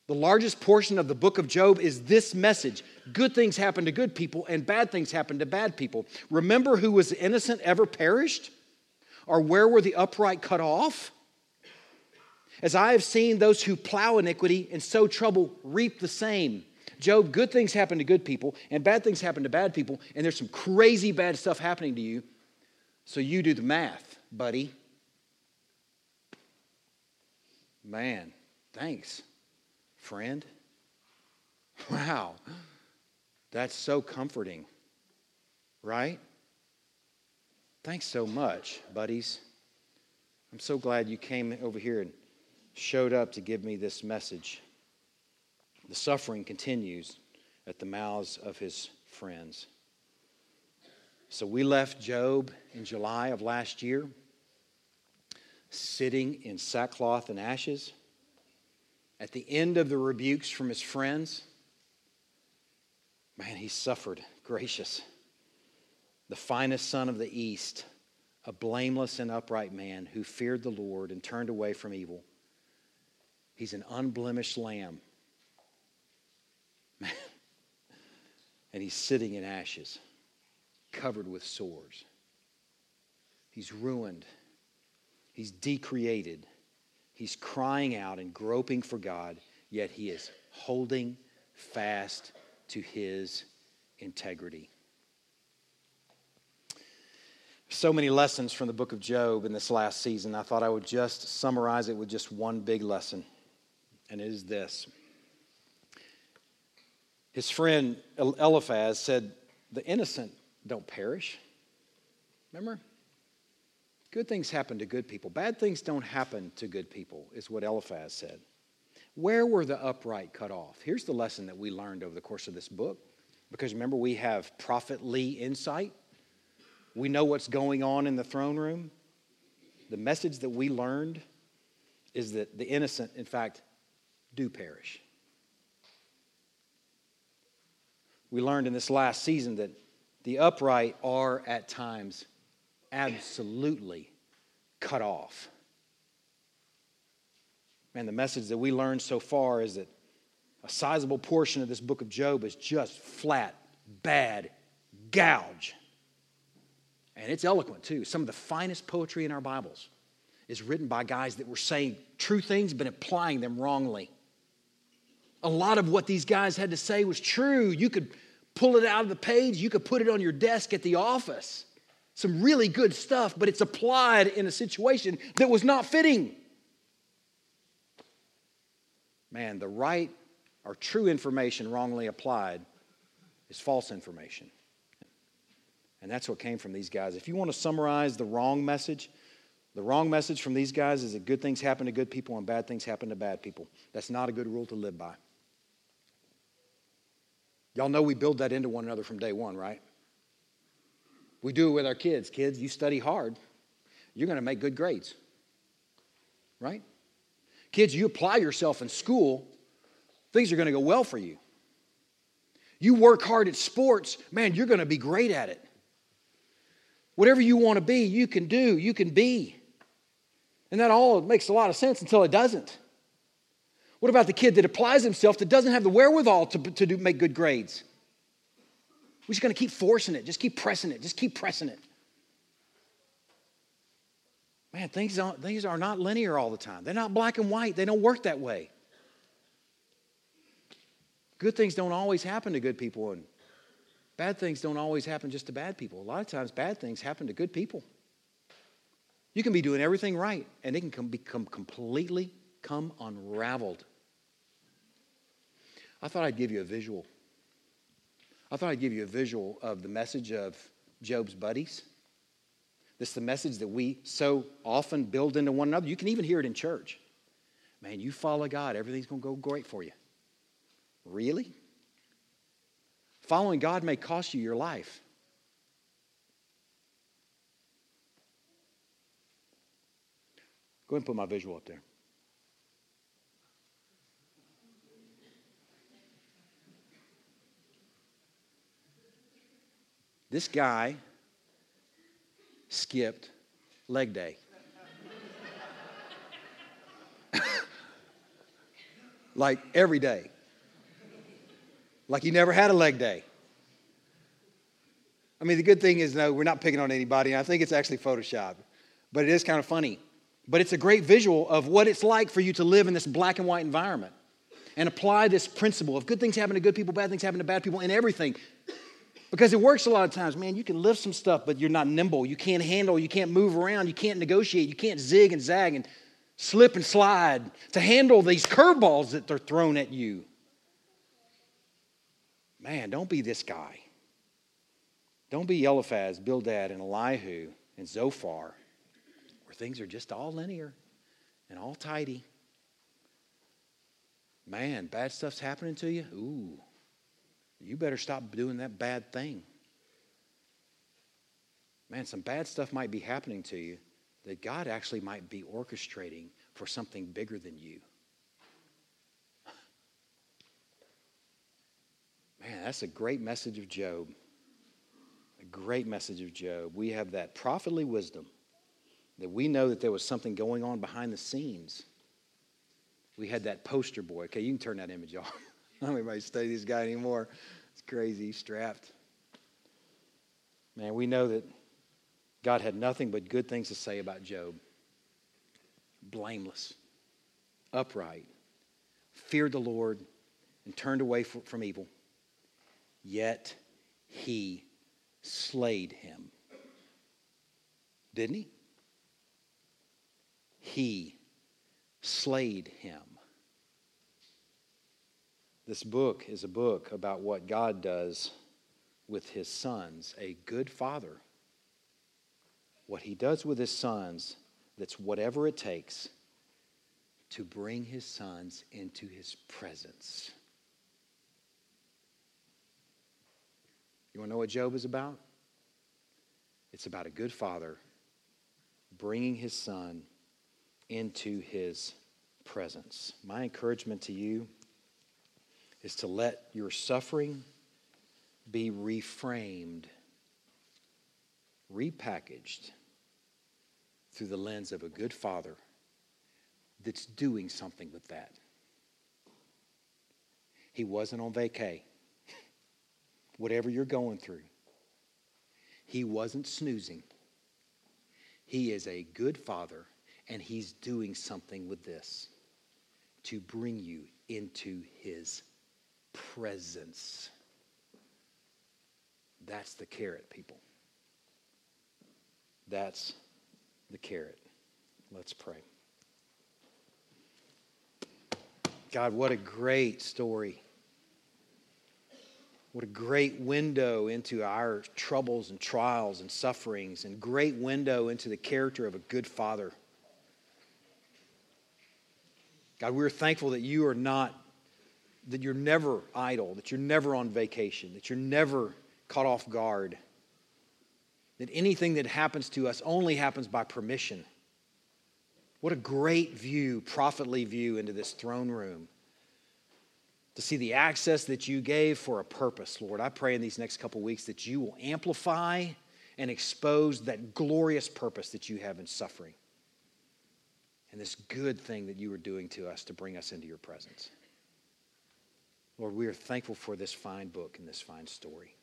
The largest portion of the book of Job is this message good things happen to good people, and bad things happen to bad people. Remember who was innocent ever perished? Or where were the upright cut off? As I have seen those who plow iniquity and sow trouble reap the same. Job, good things happen to good people, and bad things happen to bad people, and there's some crazy bad stuff happening to you. So you do the math, buddy. Man, thanks friend. Wow, that's so comforting, right? Thanks so much, buddies. I'm so glad you came over here and showed up to give me this message. The suffering continues at the mouths of his friends. So we left Job in July of last year, sitting in sackcloth and ashes at the end of the rebukes from his friends, man, he suffered gracious. The finest son of the East, a blameless and upright man who feared the Lord and turned away from evil. He's an unblemished lamb. Man. And he's sitting in ashes, covered with sores. He's ruined. He's decreated. He's crying out and groping for God, yet he is holding fast to his integrity. So many lessons from the book of Job in this last season. I thought I would just summarize it with just one big lesson, and it is this. His friend Eliphaz said, The innocent don't perish. Remember? Good things happen to good people. Bad things don't happen to good people, is what Eliphaz said. Where were the upright cut off? Here's the lesson that we learned over the course of this book. Because remember, we have prophetly insight. We know what's going on in the throne room. The message that we learned is that the innocent, in fact, do perish. We learned in this last season that the upright are at times absolutely cut off. Man, the message that we learned so far is that a sizable portion of this book of Job is just flat, bad gouge. And it's eloquent too. Some of the finest poetry in our Bibles is written by guys that were saying true things but applying them wrongly. A lot of what these guys had to say was true. You could pull it out of the page, you could put it on your desk at the office some really good stuff, but it's applied in a situation that was not fitting. Man, the right or true information wrongly applied is false information. And that's what came from these guys. If you want to summarize the wrong message, the wrong message from these guys is that good things happen to good people and bad things happen to bad people. That's not a good rule to live by. Y'all know we build that into one another from day one, right? We do it with our kids. Kids, you study hard, you're going to make good grades, right? Kids, you apply yourself in school, things are going to go well for you. You work hard at sports, man, you're going to be great at it. Whatever you want to be, you can do, you can be. And that all makes a lot of sense until it doesn't. What about the kid that applies himself that doesn't have the wherewithal to, to do, make good grades? We're just going to keep forcing it, just keep pressing it, just keep pressing it. Man, things, things are not linear all the time. They're not black and white, they don't work that way. Good things don't always happen to good people, and bad things don't always happen just to bad people. A lot of times, bad things happen to good people. You can be doing everything right, and it can come, become completely come unraveled. I thought I'd give you a visual. I thought I'd give you a visual of the message of Job's buddies. This is the message that we so often build into one another. You can even hear it in church. Man, you follow God, everything's going to go great for you. Really? Following God may cost you your life. Go ahead and put my visual up there. This guy skipped leg day. like every day. Like he never had a leg day. I mean, the good thing is, no, we're not picking on anybody. And I think it's actually Photoshop, but it is kind of funny. But it's a great visual of what it's like for you to live in this black and white environment and apply this principle of good things happen to good people, bad things happen to bad people in everything. Because it works a lot of times, man. You can lift some stuff, but you're not nimble. You can't handle, you can't move around, you can't negotiate, you can't zig and zag and slip and slide to handle these curveballs that they're thrown at you. Man, don't be this guy. Don't be Eliphaz, Bildad, and Elihu, and Zophar, where things are just all linear and all tidy. Man, bad stuff's happening to you? Ooh, you better stop doing that bad thing. Man, some bad stuff might be happening to you that God actually might be orchestrating for something bigger than you. Man, that's a great message of Job. A great message of Job. We have that prophetly wisdom that we know that there was something going on behind the scenes. We had that poster boy. Okay, you can turn that image off. I don't anybody study this guy anymore. Crazy, strapped. Man, we know that God had nothing but good things to say about Job. Blameless, upright, feared the Lord, and turned away from evil. Yet he slayed him. Didn't he? He slayed him. This book is a book about what God does with his sons, a good father. What he does with his sons, that's whatever it takes to bring his sons into his presence. You want to know what Job is about? It's about a good father bringing his son into his presence. My encouragement to you is to let your suffering be reframed, repackaged through the lens of a good father that's doing something with that. He wasn't on vacay. Whatever you're going through, he wasn't snoozing. He is a good father, and he's doing something with this to bring you into his presence. That's the carrot, people. That's the carrot. Let's pray. God, what a great story. What a great window into our troubles and trials and sufferings, and great window into the character of a good father. God, we're thankful that you are not, that you're never idle, that you're never on vacation, that you're never caught off guard, that anything that happens to us only happens by permission. What a great view, prophetly view into this throne room. To see the access that you gave for a purpose, Lord. I pray in these next couple weeks that you will amplify and expose that glorious purpose that you have in suffering and this good thing that you are doing to us to bring us into your presence. Lord, we are thankful for this fine book and this fine story.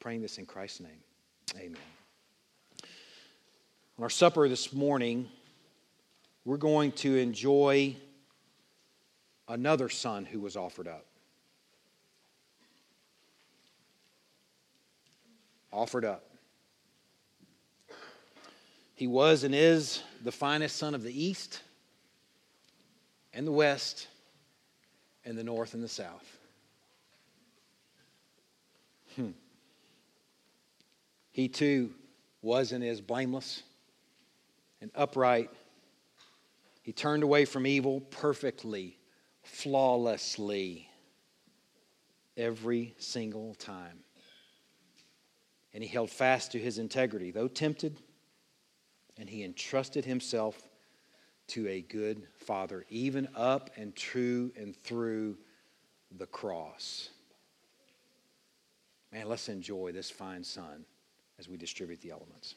Praying this in Christ's name. Amen. On our supper this morning, we're going to enjoy another son who was offered up. Offered up. He was and is the finest son of the East and the West and the North and the South. Hmm. He too was and is blameless and upright. He turned away from evil perfectly, flawlessly, every single time. And he held fast to his integrity, though tempted, and he entrusted himself to a good father, even up and true and through the cross. Man, let's enjoy this fine son as we distribute the elements.